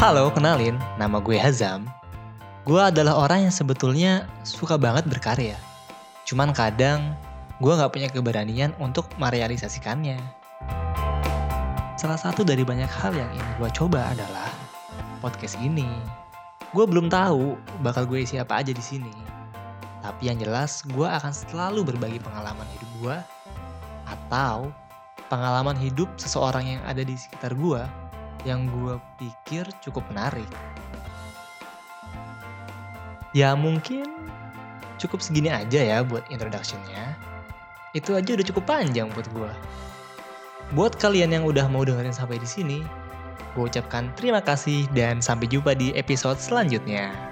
Halo, kenalin, nama gue Hazam. Gue adalah orang yang sebetulnya suka banget berkarya. Cuman kadang gue gak punya keberanian untuk merealisasikannya. Salah satu dari banyak hal yang ingin gue coba adalah podcast ini. Gue belum tahu bakal gue siapa aja di sini. Tapi yang jelas gue akan selalu berbagi pengalaman hidup gue atau pengalaman hidup seseorang yang ada di sekitar gue yang gue pikir cukup menarik. Ya mungkin cukup segini aja ya buat introductionnya. Itu aja udah cukup panjang buat gue. Buat kalian yang udah mau dengerin sampai di sini, gue ucapkan terima kasih dan sampai jumpa di episode selanjutnya.